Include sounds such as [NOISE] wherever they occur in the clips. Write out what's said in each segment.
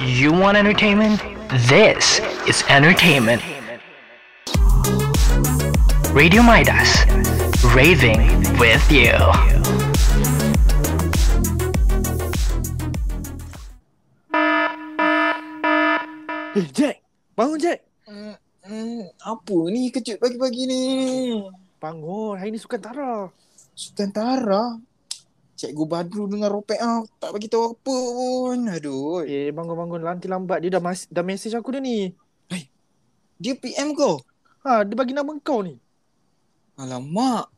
You want entertainment? This is entertainment. Radio Midas, raving with you. Eh, Jack. Bangun, Jack. Hmm, hmm, apa ni kejut pagi-pagi ni? Bangun. Hari ni sukan Tara. Sukan Tara. Cikgu Badru dengan Ropek ah tak bagi tahu apa pun. Aduh. Eh, bangun-bangun. Lanti lambat. Dia dah, mas- dah message aku dah ni. Dia PM kau. Ha, dia bagi nama kau ni. Alamak.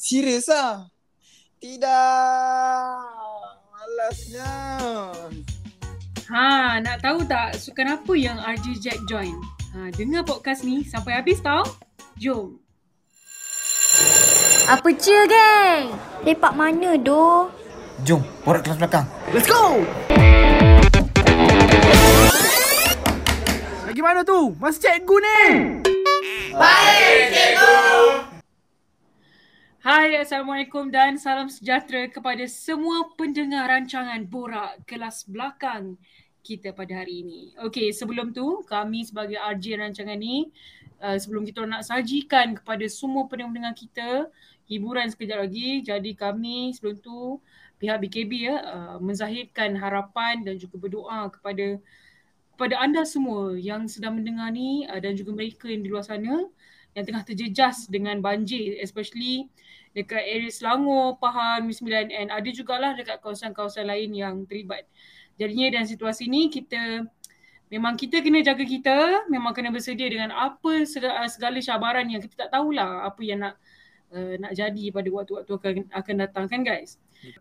Serius ah? Tidak. Malasnya. Ha, nak tahu tak sukan apa yang RJ Jack join? Ha, dengar podcast ni sampai habis tau. Jom. Apa cia, geng? Lepak mana, doh? Jom, borak kelas belakang. Let's go! Lagi mana tu? Masih cikgu ni! Hai, Assalamualaikum dan salam sejahtera kepada semua pendengar rancangan Borak Kelas Belakang kita pada hari ini. Okey, sebelum tu kami sebagai RJ rancangan ni uh, sebelum kita nak sajikan kepada semua pendengar kita hiburan sekejap lagi. Jadi kami sebelum tu pihak BKB ya uh, menzahirkan harapan dan juga berdoa kepada kepada anda semua yang sedang mendengar ni uh, dan juga mereka yang di luar sana yang tengah terjejas dengan banjir especially dekat area Selangor, Pahang, 9 and ada jugalah dekat kawasan-kawasan lain yang terlibat. Jadinya dalam situasi ni kita memang kita kena jaga kita, memang kena bersedia dengan apa segala, segala cabaran yang kita tak tahulah apa yang nak uh, nak jadi pada waktu-waktu akan, akan datang kan guys.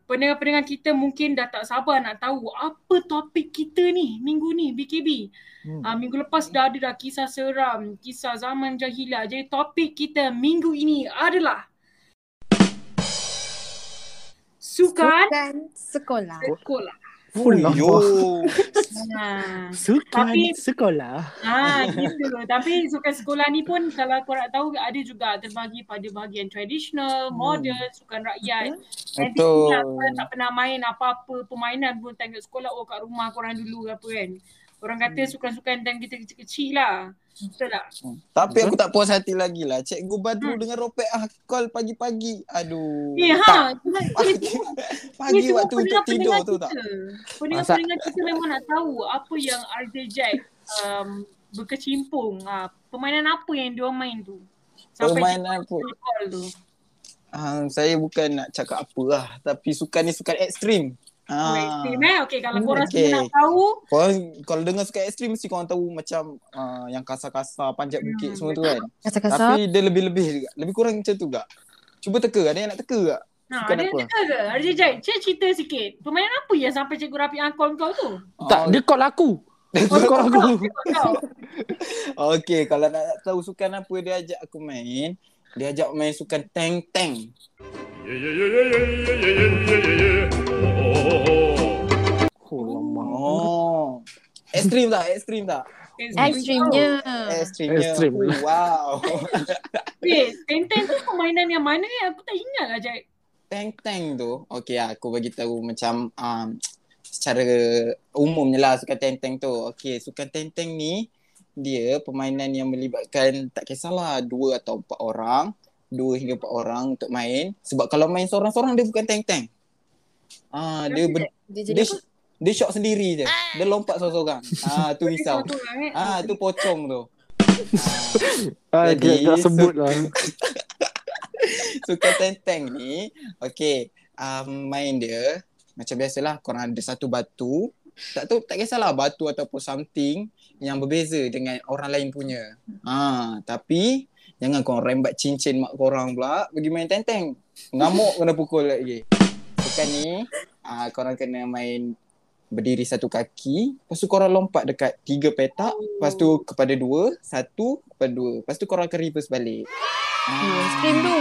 Pendengar-pendengar kita mungkin dah tak sabar nak tahu apa topik kita ni minggu ni BKB. Hmm. Uh, minggu lepas dah ada dah kisah seram, kisah zaman jahilah. Jadi topik kita minggu ini adalah sukan sekolah. sekolah. Oh, Yo. Ha. Sukan Tapi- sekolah. Ha, gitu. Tapi sukan sekolah ni pun kalau korang tahu ada juga terbagi pada bahagian tradisional, modern, sukan rakyat. Nanti Betul. korang tak pernah main apa-apa permainan pun tengok sekolah oh kat rumah korang dulu ke apa kan. Orang kata sukan-sukan time kita kecil-kecil lah. Betul tak? Tapi aku tak puas hati lagi lah. Cikgu Badru dengan Ropek ah call pagi-pagi. Aduh. Eh ha, Pagi, [LAUGHS] pagi Ni semua waktu untuk tidur tu tak. Pendengar-pendengar kita memang nak tahu apa yang RJ Jack um, berkecimpung. Ha, permainan apa yang dia main tu? Permainan cikgu apa? tu. Ah, saya bukan nak cakap apa lah. Tapi sukan ni sukan ekstrim. Oh, Ah. ekstrim eh. Okay, kalau korang Okay. semua nak tahu, Korang, kalau dengar sukan ekstrim mesti korang tahu macam uh, yang kasar-kasar, panjat bukit Hmm, semua tu kan. Kasar-kasar. Tapi dia lebih-lebih juga. Lebih kurang macam tu tak? Cuba teka. Ada yang nak teka tak? Ha, Sukan ada yang apa? cakap ke? RJ Jack, cik cerita sikit. Permainan apa yang sampai cikgu Rafi angkol kau tu? Tak, dia call aku. [LAUGHS] Dia call aku. Kau. Okay, kalau nak tahu sukan apa dia ajak aku main, dia ajak main sukan tank-tank. Oh, lama. Oh. Ekstrim tak? Ekstrim tak? Ekstrimnya. Ekstrimnya. Ekstrim. Oh, wow. Wait, Tenten tu permainan yang mana ni? Aku tak ingat lah Jack. tank-tank tu, okay aku bagi tahu macam um, secara umumnya lah sukan tank-tank tu. Okay, sukan tank-tank ni dia permainan yang melibatkan tak kisahlah dua atau empat orang, dua hingga empat orang untuk main. Sebab kalau main seorang-seorang dia bukan tank-tank. Ah, dia ber, Dia dia, dia shot sendiri je. Dia lompat seorang-seorang. [LAUGHS] Ah, tu risau. Eh. Ah, tu pocong tu. Ah, Jadi, dia tak sebut lah. [LAUGHS] Sukan tenteng ni, okay, um, main dia macam biasalah korang ada satu batu. Tak tahu tak kisahlah batu ataupun something yang berbeza dengan orang lain punya. Ha, tapi jangan korang rembat cincin mak korang pula pergi main tenteng. Ngamuk kena pukul lagi. Sukan ni, uh, korang kena main berdiri satu kaki, lepas tu korang lompat dekat tiga petak, lepas tu kepada dua, satu kepada dua. Lepas tu korang akan reverse balik. Hmm, Ekstrim tu.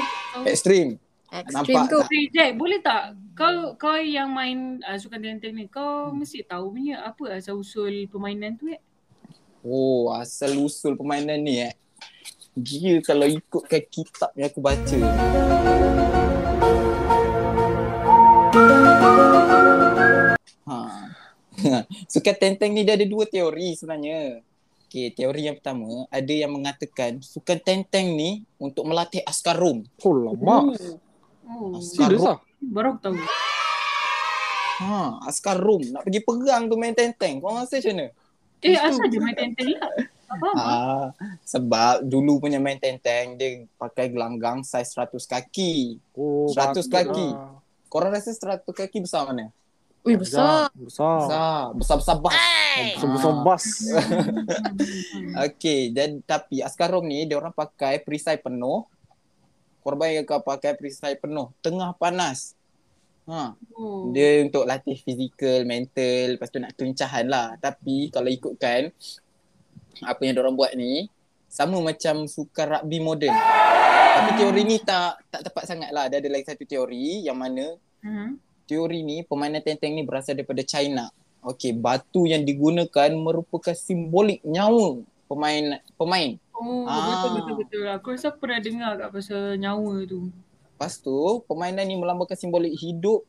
Ekstrim. Ekstrim Nampak tu. tak? Hey Jack, boleh tak kau kau yang main uh, sukan tenten ni, kau mesti tahu punya apa asal usul permainan tu eh? Oh, asal usul permainan ni eh. Dia kalau ikutkan kitab yang aku baca. [LAUGHS] Sukan tenteng ni dia ada dua teori sebenarnya. Okay, teori yang pertama, ada yang mengatakan sukan tenteng ni untuk melatih askar Rom. Oh lama. Oh, Askar Serius Rom. lah. baru aku tahu. Ha, askar Rom nak pergi perang tu main tenteng. Kau rasa macam mana? Eh, asal dia main tenteng lah? Apa? Ah, sebab dulu punya main tenteng dia pakai gelanggang saiz 100 kaki. Oh, 100 patut kaki. lah. Korang rasa 100 kaki besar mana? Ui, besar. Besar. Besar. Besar-besar bas. Besar-besar bas. [LAUGHS] Okey, dan tapi askar Rom ni dia orang pakai perisai penuh. Korban yang kau pakai perisai penuh tengah panas. Ha, Oh. dia untuk latih fizikal, mental, lepas tu nak kelincahan lah. Tapi kalau ikutkan apa yang orang buat ni sama macam sukan rugby moden. Tapi teori ni tak tak tepat sangat lah. Dia ada lagi satu teori yang mana Hmm. Teori ni permainan tenteng ni berasal daripada China. Okey, batu yang digunakan merupakan simbolik nyawa pemain pemain. Oh, Ah. betul betul betul. Aku rasa aku pernah dengar kat pasal nyawa tu. Lepas tu permainan ni melambangkan simbolik hidup.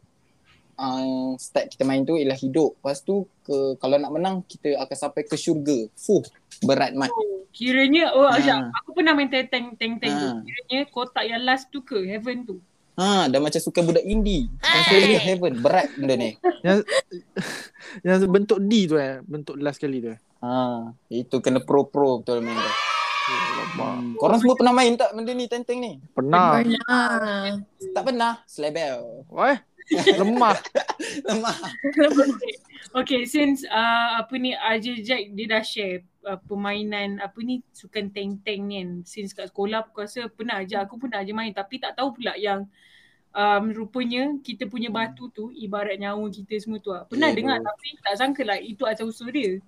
Uh, start kita main tu ialah hidup. Lepas tu ke, kalau nak menang kita akan sampai ke syurga. Fuh, berat mat. Oh, kiranya oh Ah. ha. aku pernah main tenteng tenteng tu. Ah. Kiranya kotak yang last tu ke heaven tu. Ha, dah macam suka budak indie. Consolidate heaven. Berat benda ni. Yang yang bentuk D tu eh, bentuk last kali tu. eh. Ha, itu kena pro-pro betul main tu. Oh. Hmm. Korang semua pernah main tak benda ni tenteng ni? Pernah. Pernah. Tak pernah. Selebel. Wah. Lemah. [LAUGHS] Lemah. [LAUGHS] Okay, since uh, apa ni RJ Jack dia dah share uh, permainan apa ni sukan teng-teng ni kan. Since kat sekolah aku rasa pernah je aku pernah je main tapi tak tahu pula yang um, rupanya kita punya batu tu ibarat nyawa kita semua tu lah. Pernah Ya, dengar tu. tapi tak sangka lah itu asal usul dia.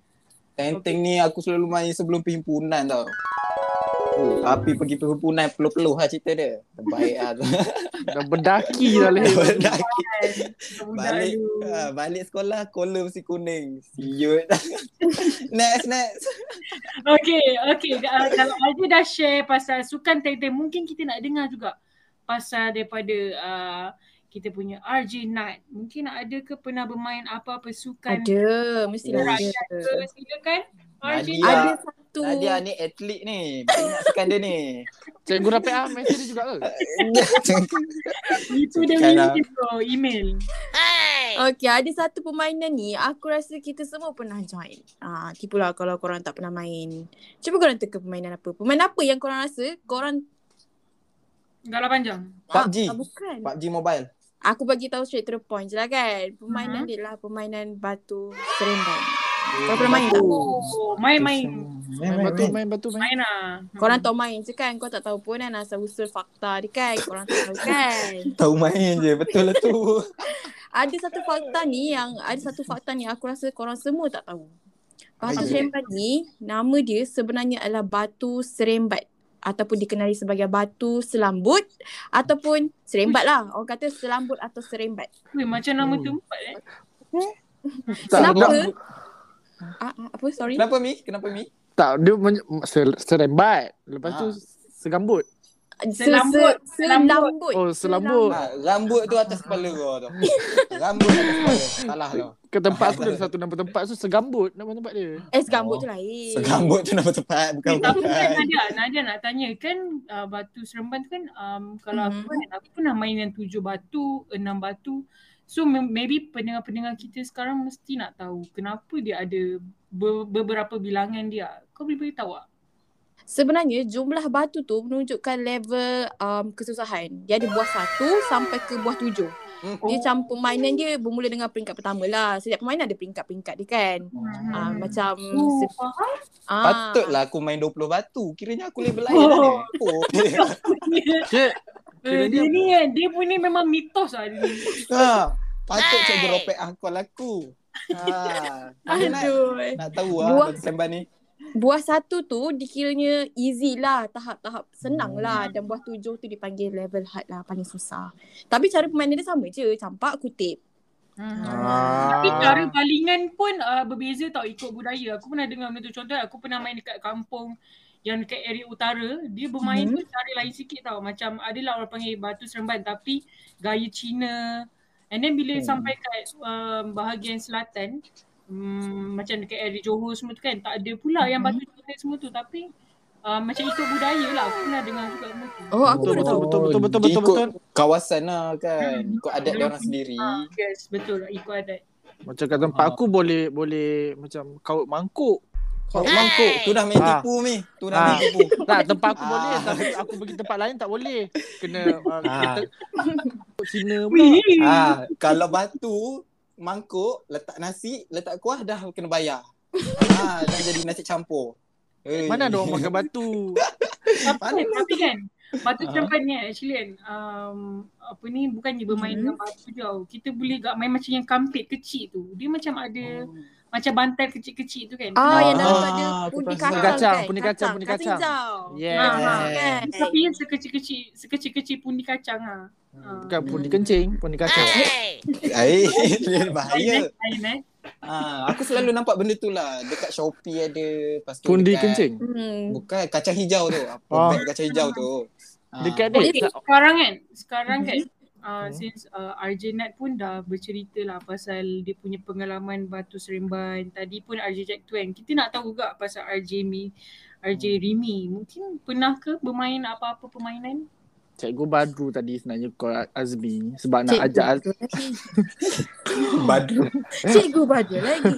Tenteng ni aku selalu main sebelum perhimpunan tau. Oh, tapi pergi perhimpunan peluh-peluh lah cerita dia. Terbaik lah. [LAUGHS] Dah berdaki dah leher. Berdaki. Balik, ah, balik sekolah kola mesti kuning. Siut. [LAUGHS] next, next. Okay, okay. Uh, kalau Aldi dah share pasal sukan teng-teng, mungkin kita nak dengar juga pasal daripada uh, kita punya RJ Nat. Mungkin ada ke pernah bermain apa-apa sukan Ada, mestilah ada. Silakan. Nadia. Ada satu. Nadia ni atlet ni. Sukan dia ni. [LAUGHS] Cikgu Rafiq ah mesej dia juga ke? [LAUGHS] Itu dia Bukan lah. email bro, email. Okay, ada satu permainan ni aku rasa kita semua pernah join. Ah, tipulah kalau korang tak pernah main. Cuba korang teka permainan apa. Permainan apa yang korang rasa korang Galah panjang. PUBG. Ah, bukan. PUBG Mobile. Aku bagi tahu straight to the point je lah kan. Permainan Mhm. dia lah permainan batu seremban. Korang pernah main tak? Oh, main-main. Main batu, main batu, main. Main lah. Korang tahu main je kan. Kau tak tahu pun kan asal usul fakta dia kan. Korang tak tahu kan. [LAUGHS] Tahu main je. Betul lah tu. [LAUGHS] ada satu fakta ni yang ada satu fakta ni aku rasa korang semua tak tahu. Batu Apa? seremban ni nama dia sebenarnya adalah batu serembat ataupun dikenali sebagai batu selambut ataupun serembat lah. Orang kata selambut atau serembat. Weh, macam nama tempat eh. Tak, Kenapa? tak, Ah, ah, apa sorry? Kenapa Mi? Kenapa Mi? tak dia men- ser- serembat. Lepas tu Ah. segambut. Se- Selambut, se- Selambut. Oh, selambut. Ha, rambut tu atas kepala kau tu. [LAUGHS] Rambut atas kepala. Salah tu. Ke tempat aku ada satu nama tempat tu segambut nama tempat dia. Eh, segambut Oh. tu lain. Segambut tu nama tepat. Bukan Eh, tapi kan bukan. Nadia, Nadia nak tanya kan uh, batu seremban tu kan um, kalau Mhm. aku kan aku pernah main yang tujuh batu, enam batu. So m- maybe pendengar-pendengar kita sekarang mesti nak tahu kenapa dia ada be- beberapa bilangan dia. Kau boleh beritahu tak? Sebenarnya jumlah batu tu menunjukkan level um, kesusahan. Dia ada buah satu sampai ke buah tujuh. Dia macam permainan dia bermula dengan peringkat pertama lah. Setiap permainan ada peringkat-peringkat dia kan. Hmm. Ah, macam Oh, se- faham? ah, Patutlah aku main 20 batu. Kiranya aku level lain lah ni. [LAUGHS] Oh. Cik, Eh, dia ni kan, dia pun ni memang mitos lah dia ni. ha, [LAUGHS] patut cikgu ropek angkol aku. Ha, nak, Aduh. nak tahu lah Buah- batu semban ni. Buah satu tu dikiranya easy lah. Tahap-tahap senang Hmm. lah. Dan buah tujuh tu dipanggil level hard lah. Paling susah. Tapi cara permainan dia sama je. Campak kutip. Hmm. Ah. Tapi cara balingan pun uh, berbeza tau ikut budaya. Aku pernah dengar benda tu. Contoh aku pernah main dekat kampung yang dekat area utara. Dia bermain Mhm. tu cara lain sikit tau. Macam adalah orang panggil batu seremban tapi gaya Cina. And then bila Hmm. sampai kat um, bahagian selatan, um, macam dekat area Johor semua tu kan tak ada pula yang batu night semua tu tapi uh, macam ikut budaya lah aku pernah dengar juga. Oh, aku Betul, betul, betul, betul, betul, ikut betul. kawasan lah kan. Hmm. Ikut adat dia orang sendiri. Ah, yes, betul ikut adat. Macam kat tempat aku boleh boleh macam kaut mangkuk. Kau mangkuk. Tu dah main Ah. tipu ni. Tu dah Ah. main tipu. [LAUGHS] Tak, tempat aku Ah. boleh tapi aku pergi tempat lain tak boleh. Kena uh, [LAUGHS] Ah. kita Cina pula. Ah, kalau batu mangkuk letak nasi, letak kuah dah kena bayar. ah, dah jadi nasi campur. Eh. Mana ada orang makan batu? Tapi, tapi kan batu Ah. campan ni actually kan um, apa ni bukannya bermain Hmm. dengan batu tau. Kita boleh gak main macam yang kampit kecil tu. Dia macam ada macam bantal kecil-kecil tu kan. Ah, yang dalam Ah, tu ada pundi perasan. kacang, Kacang, kan? pundi kacang, pundi kacang. hijau. Yes. Ah, Kan? Tapi yang sekecil-kecil sekecil-kecil pundi kacang ah. Ah. Bukan pundi kencing, pundi kacang. Eh, [LAUGHS] dia bahaya. Lain eh. Ah, aku selalu nampak benda tu lah. Dekat Shopee ada. Lepas tu Pundi dekat, kencing. Hmm. Bukan kacang hijau tu. Apa Ah. beg kacang hijau tu. Ah. Dekat Okay, ni. sekarang kan, sekarang kan uh, Hmm. since uh, RJ Nat pun dah bercerita lah pasal dia punya pengalaman Batu Seremban. Tadi pun RJ Jack Tuan. Kita nak tahu juga pasal RJ Mi, RJ Rimi. Mungkin pernah ke bermain apa-apa permainan? Cikgu Badru tadi sebenarnya call Azmi sebab nak Cikgu ajak Az- [LAUGHS] Badru. Cikgu Badru lagi.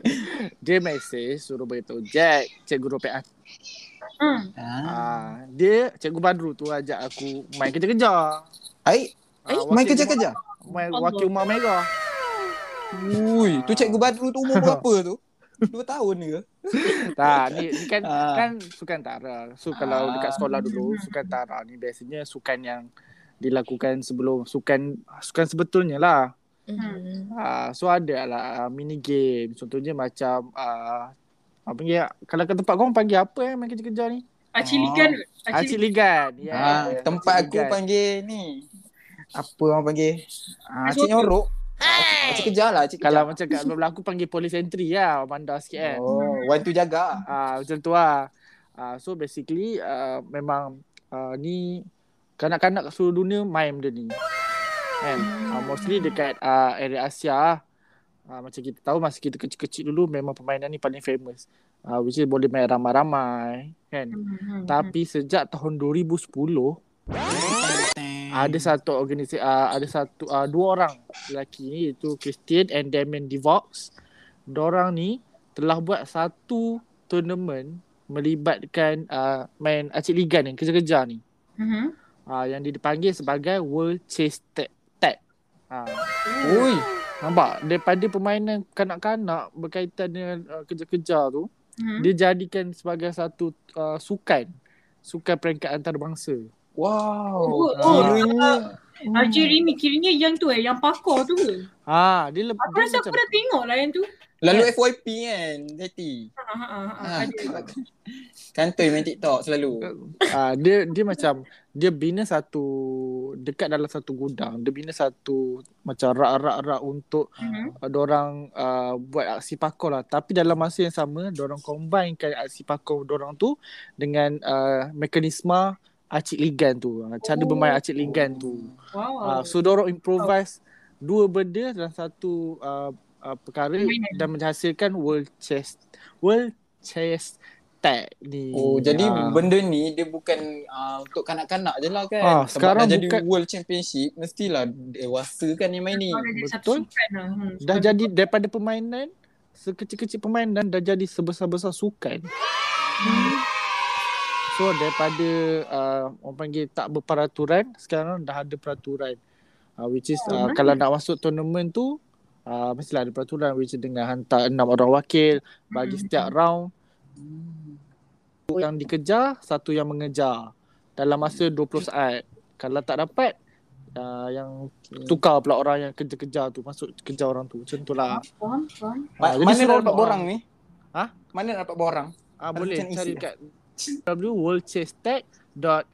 [LAUGHS] dia mesej suruh beritahu Jack, cikgu Rupiah. Hmm. Ah. Ah, dia cikgu Badru tu ajak aku main kerja-kerja. Ai, Ah, eh, wakil main kerja-kerja. Main wakil Umar Merah. Ui, tu cikgu Badru tu umur [LAUGHS] berapa tu? Dua tahun ke? [LAUGHS] Tak, ni, ni kan Ah. kan sukan tara. So kalau Ah. dekat sekolah dulu sukan tara ni biasanya sukan yang dilakukan sebelum sukan sukan sebetulnya lah. Hmm. Ah, so ada lah ah, mini game. Contohnya macam ah, apa panggil kalau kat tempat kau panggil apa eh main kerja-kerja ni? Acilikan. Ah, Cik Ligan. Ya. Ah, Yeah, tempat Cik aku panggil ni. Apa orang panggil? Ah, cik nyorok. Cik kejar lah, cik Kalau kejar. macam kat belah aku panggil polis entry lah, bandar sikit kan. Oh, one tu jaga. Ah macam tu lah. Ah so basically uh, memang uh, ni kanak-kanak kat seluruh dunia main benda ni. Kan? Uh, mostly dekat uh, area Asia. Uh, macam kita tahu masa kita kecil-kecil dulu memang permainan ni paling famous. Uh, which is boleh main ramai-ramai kan. Hmm. Tapi sejak tahun 2010 ada satu organisasi uh, ada satu uh, dua orang lelaki ni iaitu Christian and Damien Devox. Diorang ni telah buat satu tournament melibatkan uh, main acik liga ni kerja-kerja ni. Hmm. Uh, yang dipanggil sebagai World Chase Tag. Tag. Uh, Ui, nampak daripada permainan kanak-kanak berkaitan dengan uh, kerja-kerja tu Hmm. dia jadikan sebagai satu uh, sukan sukan peringkat antarabangsa. Wow. Oh, oh. Kiranya RJ Rimi kiranya yang tu eh, yang pakar tu ke? Ha, dia lebih Aku rasa aku dah tengok lah yang tu. lalu FYP kan, Zeti. Ha, ha, ha, ha. Ah, Ada. [LAUGHS] Kantoi main TikTok selalu. Ah, dia dia macam dia bina satu dekat dalam satu gudang dia bina satu macam rak-rak-rak untuk Mhm. uh, orang uh, buat aksi pakar lah tapi dalam masa yang sama orang combinekan aksi pakar orang tu dengan uh, mekanisme acik ligan tu uh, cara Oh. bermain acik ligan tu uh, Wow. so orang improvise dua benda dalam satu uh, uh, perkara Permainan. dan menghasilkan world chess world chess tag ni Oh, jadi Ah. benda ni dia bukan uh, untuk kanak-kanak je lah kan. Ah, Sebab sekarang dah jadi bukan- World Championship, mestilah dewasa kan yang main ni. Dia betul. lah. Hmm, dah sukan. jadi daripada permainan sekecil-kecil permainan dah jadi sebesar-besar sukan. So daripada uh, orang panggil tak berperaturan sekarang dah ada peraturan. Uh, which is uh, kalau nak masuk tournament tu uh, mestilah ada peraturan which is dengan hantar enam orang wakil bagi Hmm. setiap round Satu yang dikejar, satu yang mengejar dalam masa 20 saat. Kalau tak dapat uh, yang tukar pula orang yang kerja-kerja tu masuk kejar orang tu. Macam tu lah. Faham, faham. Ma- Ah, mana nak dapat borang ni? Ha? Mana nak dapat borang? Ah boleh cari kat www.worldchesstag.eg.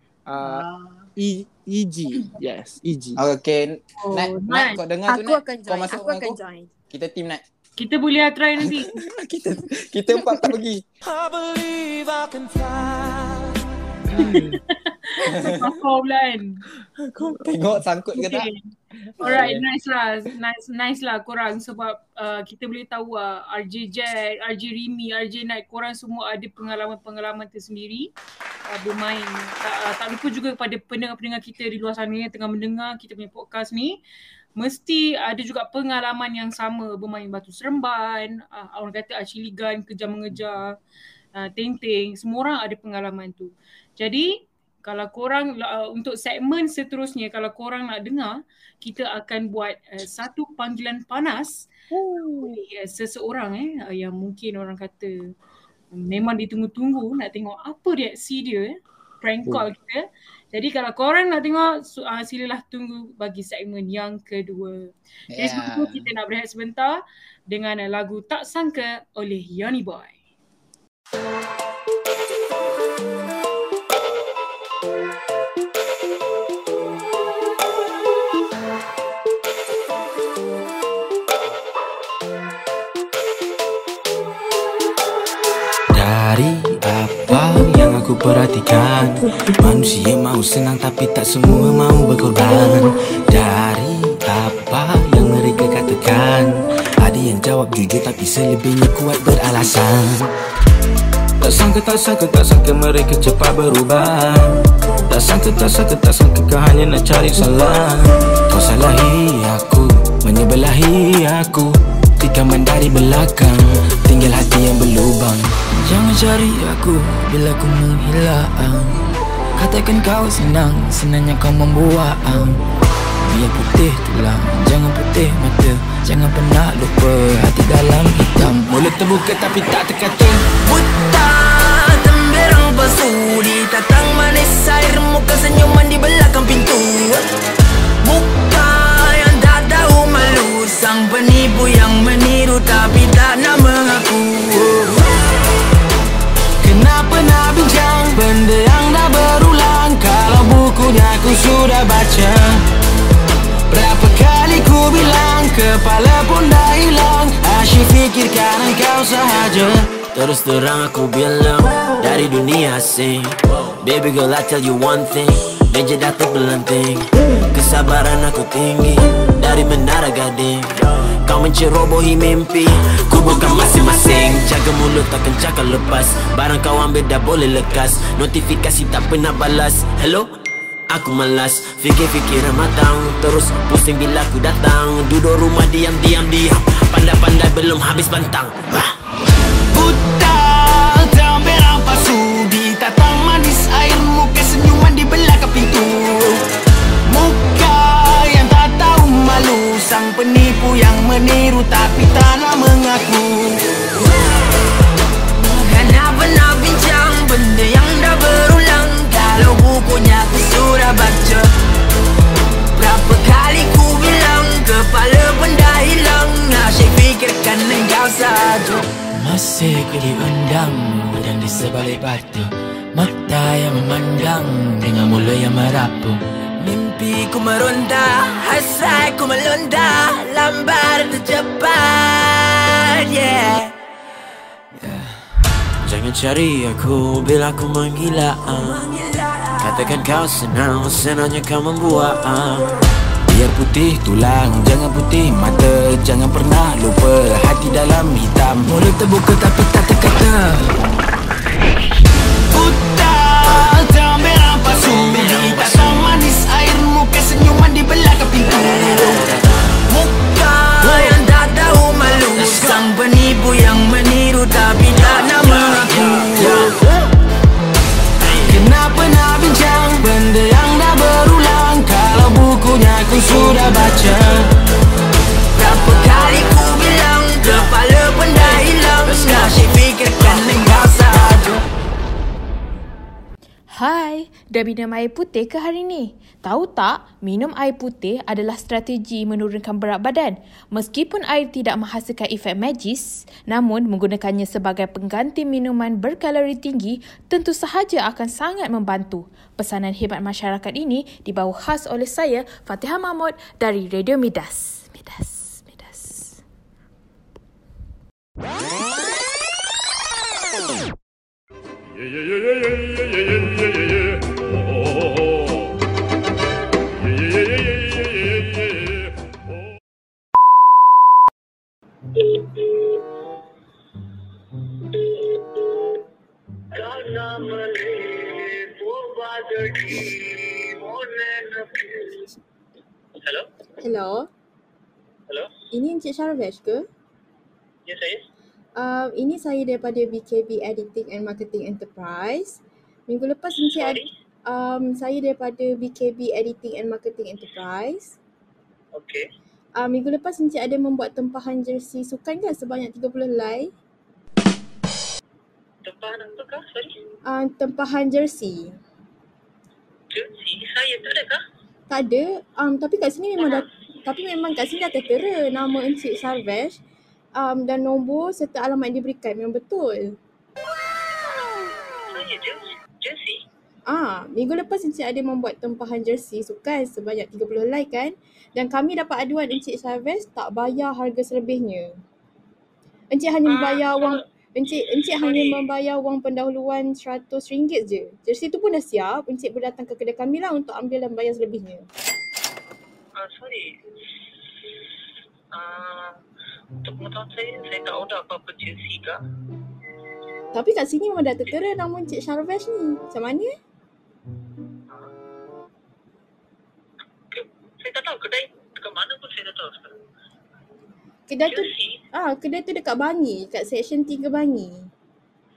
Yes, EG. Okay, Oh, Nat, Nat nice. kau dengar tu Aku Nat. akan Kau join. masuk Aku dengan akan aku. join. Kita team Nat. Kita boleh lah try nanti. [LAUGHS] kita kita empat tak pergi. Pakar [LAUGHS] pula kan. Kau tengok sangkut ke tak? Alright, nice lah. Nice nice lah korang sebab uh, kita boleh tahu lah RJ Jack, RJ Rimi, RJ Night korang semua ada pengalaman-pengalaman tersendiri uh, bermain. Tak, uh, tak lupa juga kepada pendengar-pendengar kita di luar sana yang tengah mendengar kita punya podcast ni. Mesti ada juga pengalaman yang sama bermain batu seremban, uh, orang kata archery gun, kejar mengejar, uh, ting-ting. Semua orang ada pengalaman tu. Jadi kalau korang uh, untuk segmen seterusnya kalau korang nak dengar kita akan buat uh, satu panggilan panas oleh uh, seseorang eh uh, yang mungkin orang kata uh, memang ditunggu-tunggu nak tengok apa reaksi dia eh, prank call kita. Jadi kalau korang nak tengok uh, silalah tunggu bagi segmen yang kedua. Jadi sebelum tu kita nak berehat sebentar dengan uh, lagu Tak Sangka oleh Yoni Boy. Perhatikan. Manusia mau senang tapi tak semua mau berkorban. Dari apa yang mereka katakan Ada yang jawab jujur tapi selebihnya kuat beralasan. Tak sangka, tak sangka, tak sangka mereka cepat berubah. Tak sangka, tak sangka, tak sangka kau hanya nak cari salah. Kau salahi aku, menyebelahi aku. Tikaman dari belakang, tinggal hati yang berlubang Jangan cari aku bila ku menghilang. Katakan kau senang, senangnya kau membuang. Biar putih tulang, jangan putih mata. Jangan pernah lupa hati dalam hitam. Mulut terbuka tapi tak terkata. Buta temberang basuri Tatang manis. Air muka senyuman di belakang pintu. Muka yang tak tahu malu. Sang penipu yang meniru tapi tak nak mengaku Bincang benda yang dah berulang. Kalau bukunya aku sudah baca Berapa kali ku bilang kepala pun dah hilang. Asyik fikirkan engkau sahaja. Terus terang aku bilang dari dunia asing Baby girl I tell you one thing Meja dah terbelanting Kesabaran aku tinggi Dari menara gading. Kau mencerobohi mimpi Ku bukan masing-masing. Jaga mulut takkan cakap lepas. Barang kau ambil dah boleh lekas. Notifikasi tak pernah balas. Hello? Aku malas Fikir-fikiran matang. Terus pusing bila aku datang. Duduk rumah diam-diam diam. Pandai-pandai belum habis bantang. Wah. Pintu. Muka yang tak tahu malu Sang penipu yang meniru tapi tak nak mengaku. Kenapa nak bincang benda yang dah berulang Kalau bukunya aku sudah baca. Berapa kali ku bilang kepala pun dah hilang Asyik fikirkan engkau saja. Masih ku diundang dan di sebalik batu Mata yang memandang dengan mulut yang merapu. Mimpi ku meronta, hasrat ku melontar Lambat atau cepat, yeah. Jangan cari aku bila aku menggila Katakan kau senang, senangnya kau membuat Biar putih tulang, jangan putih mata. Jangan pernah lupa hati dalam hitam. Mulut terbuka tapi tak terkata Buta, pasu Minta kau manis airmu Kesenyuman di belakang pintu. Dah minum air putih ke hari ni? Tahu tak, minum air putih adalah strategi menurunkan berat badan. Meskipun air tidak menghasilkan efek magis, namun menggunakannya sebagai pengganti minuman berkalori tinggi tentu sahaja akan sangat membantu. Pesanan hebat masyarakat ini dibawa khas oleh saya, Fatihah Mahmud dari Radio Midas. Midas. Yeah, yeah, yeah, yeah, yeah, yeah, yeah, yeah, yeah. Sharvesh ke? Ya saya? Um, ini saya daripada BKB Editing and Marketing Enterprise. Minggu lepas Encik ada, um, saya daripada BKB Editing and Marketing Enterprise. Okay. Uh, minggu lepas Encik ada membuat tempahan jersey sukan kan sebanyak 30 helai. Tempahan apa kah? Sorry? Uh, tempahan jersey. Jersey? Saya tu ada kah? Tak ada. Um, tapi kat sini memang dah, tapi memang kat sini dah tertera nama Encik Sharvesh um, dan nombor serta alamat yang diberikan memang betul. Ah, minggu lepas Encik ada membuat tempahan jersey sukan sebanyak 30 helai kan? Dan kami dapat aduan Encik Chavez tak bayar harga selebihnya. Encik hanya Ah, membayar so- wang Encik Encik hanya Sorry. membayar wang pendahuluan RM100 je. Jersey tu pun dah siap. Encik boleh datang ke kedai kami lah untuk ambil dan bayar selebihnya. Ah, sorry. Ah, untuk pengetahuan saya, saya tak order apa-apa jersey kah? Tapi kat sini memang dah tertera nama Encik Sharvesh ni. Macam mana? eh? Ke- Saya tak tahu kedai dekat mana pun saya tak tahu sekarang. Kedai tu ah kedai tu dekat Bangi, kat section 3 Bangi.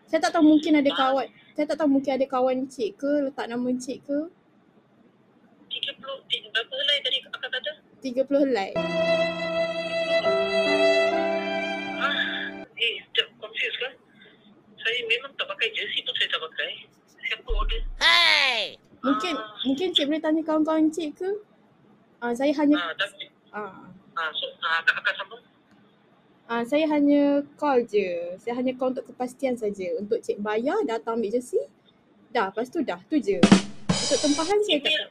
Saya tak tahu mungkin ada Bangi. kawan saya tak tahu mungkin ada kawan encik ke letak nama encik ke 30, ti- berapa helai tadi akak kata? 30 helai. Tak jersey pun saya tak pakai. Siapa order? Mungkin Ah. mungkin encik boleh tanya kawan-kawan encik ke? Ah saya hanya Ah, tapi, ah ah, so, ah, akak, akak sambung? ah saya hanya call je. Saya hanya call untuk kepastian saja. Untuk cik bayar datang ambil jersey. Dah, lepas tu dah. Tu je. Untuk tempahan saya tak Email,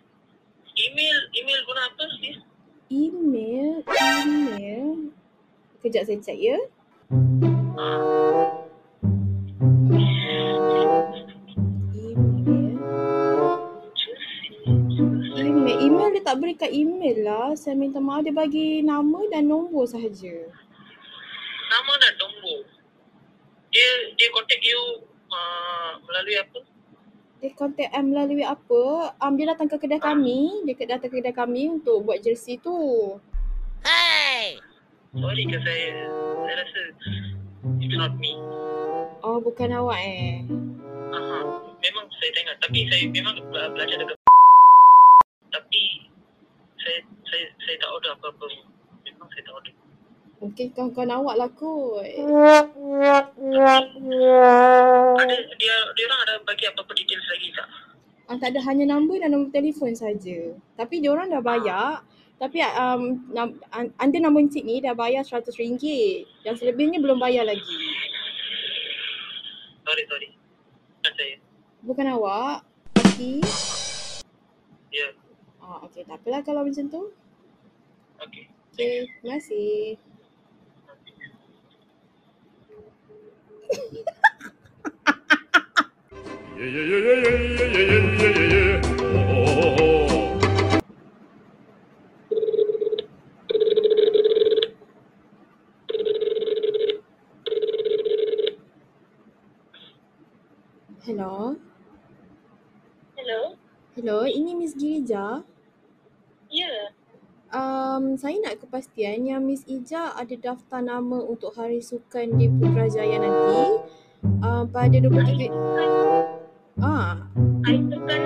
email, email guna apa sis? email, email. Kejap saya check ya. Ah, Email. jersey. Email. Email dia tak berikan email lah. Saya minta maaf dia bagi nama dan nombor sahaja. Nama dan nombor. Dia dia contact you uh, melalui apa? Dia contact I melalui apa? Um, dia datang ke kedai kami. Dia datang ke kedai kami untuk buat jersey tu. Sorry ke saya, saya rasa it's not me. Oh, bukan awak eh. Aha, memang saya tengok tapi saya memang bela- belajar dekat [LAUGHS] tapi saya saya saya tak order apa-apa. Memang saya tak order. Mungkin kawan-kawan awak lah kot. Ada dia dia orang ada bagi apa-apa details lagi tak? Ah, tak ada hanya nombor dan nombor telefon saja. Tapi dia orang dah bayar. Tapi um, anda nama encik ni dah bayar RM100. Yang selebihnya belum bayar lagi. Sorry sorry. Bukan saya. Bukan awak. Pasti. Ya. Ah, okey. Tak apalah kalau macam tu. Okay. Okey. Terima kasih. Yeah, yeah, yeah, yeah, yeah, yeah, yeah, yeah, yeah, yeah. Oh, oh, oh, oh. Hello. Hello. Hello. Ini Girija. Ya. Um, saya nak kepastian yang Miss Ija ada daftar nama untuk hari sukan di Putrajaya nanti uh, pada 23 ah Hari sukan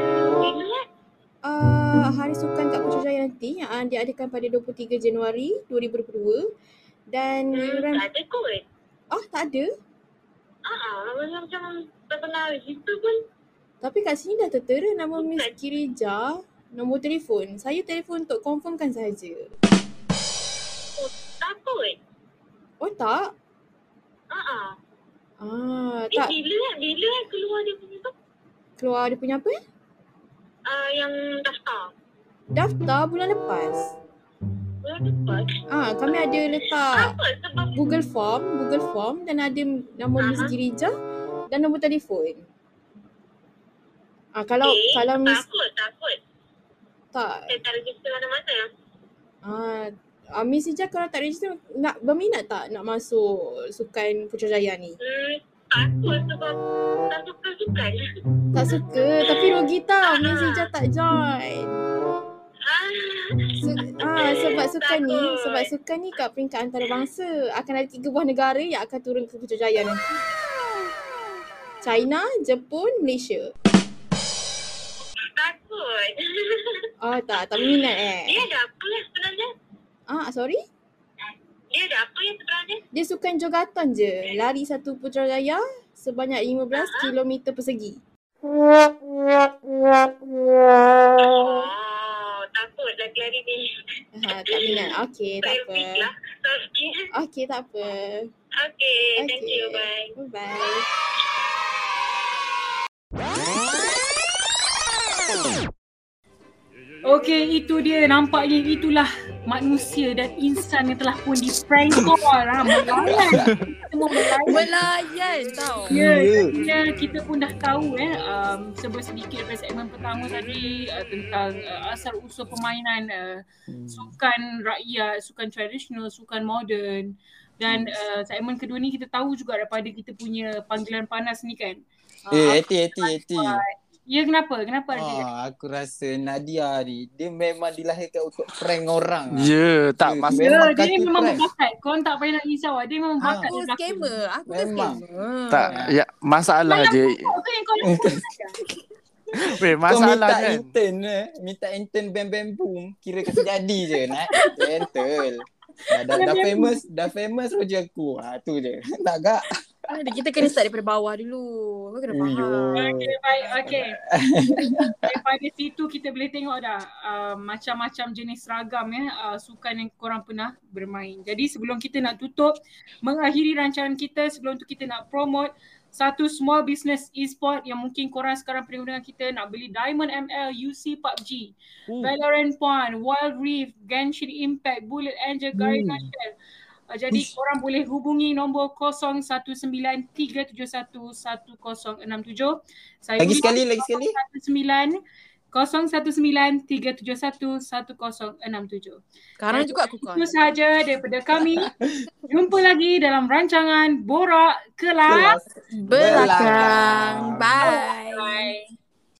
uh, hari sukan kat Putrajaya nanti yang uh, diadakan pada 23 Januari 2022 dan yuran Tak ada kot. ah tak ada Ah, macam macam tak pernah situ pun. tapi kat sini dah tertera nama Miss Girija nombor telefon saya telefon untuk confirmkan sahaja Oh, tak kot. oh tak Ah, ah. ah Eh, tak bila bila keluar dia punya tu? keluar dia punya apa Ah, yang daftar. daftar bulan lepas Bulan. Ah, kami ada letak Apa sebab Google Form, Google Form dan ada nama Miss. Girija dan nombor telefon. Ah, kalau eh, kalau Miss takut, takut. Tak Saya tak register mana-mana. ah Uh, Miss Ija kalau tak register nak berminat tak nak masuk sukan Putrajaya ni? Hmm, takut sebab tak suka sukan. [LAUGHS] Tak suka tapi rugi tau Miss Ija tak join. Ah, Su- ah, sebab sukan ni, sebab sukan ni kat peringkat antarabangsa akan ada tiga buah negara yang akan turun ke Putrajaya nanti. China, Jepun, Malaysia. [LAUGHS] Oh tak, tak berminat eh. Dia ada apa yang sebenarnya? Ah, sorry? Dia ada apa yang sebenarnya? Dia sukan jogatan je. Lari satu Putrajaya sebanyak 15 km persegi. Oh, takut lari-lari ni. Ha, tak minat. Okey, tak apa. Lah. Okey, tak apa. Okay, thank Okey. you. Bye. Bye-bye. Okey, itu dia nampaknya itulah manusia dan insan yang telah pun di prank call lah. Melayan. Semua melayan. Melayan tau. Ya, yeah, kita pun dah tahu eh um, sebab sedikit daripada segmen pertama tadi uh, tentang uh, asal usul permainan uh, sukan rakyat, sukan tradisional, sukan moden dan uh, segmen kedua ni kita tahu juga daripada kita punya panggilan panas ni kan. Eh, Eti, Eti, Eti. Ya kenapa? Kenapa? Ah, aku rasa Nadia ni, dia memang dilahirkan untuk prank orang. ah. Ya, tak Ya, mas Ya, memang dia ni kaki memang prank. berbakat. Kau tak payah nak risau. Dia memang Ah. bakat Aku dia belakang. scammer. Aku Memang. scammer. tak ya masalah je. Kau tu yang kau lakukan. [LAUGHS] Weh, Kau masalah minta kan. intern eh. Minta intern bam bam boom. Kira kasi jadi je nak. Gentle. Dah, dah, dah famous, dah famous roja aku. Ha, tu je. [LAUGHS] Tak gak. Ada kita kena start daripada bawah dulu. Kau kena faham. Okey, baik. Okey. [LAUGHS] Daripada situ kita boleh tengok dah uh, macam-macam jenis seragam ya uh, sukan yang korang pernah bermain. Jadi sebelum kita nak tutup, mengakhiri rancangan kita, sebelum tu kita nak promote satu small business e-sport yang mungkin korang sekarang pendengar kita nak beli Diamond ML, UC PUBG, Valorant Point, Wild Rift, Genshin Impact, Bullet Angel, Garena Shell. Uh, jadi korang boleh hubungi nombor 0193711067. Saya Lagi sekali, lagi sekali. 09 0193711067. Sekarang juga aku Itu call. sahaja daripada kami. Jumpa lagi dalam rancangan Borak Kelas. Belakang. Bye. Bye.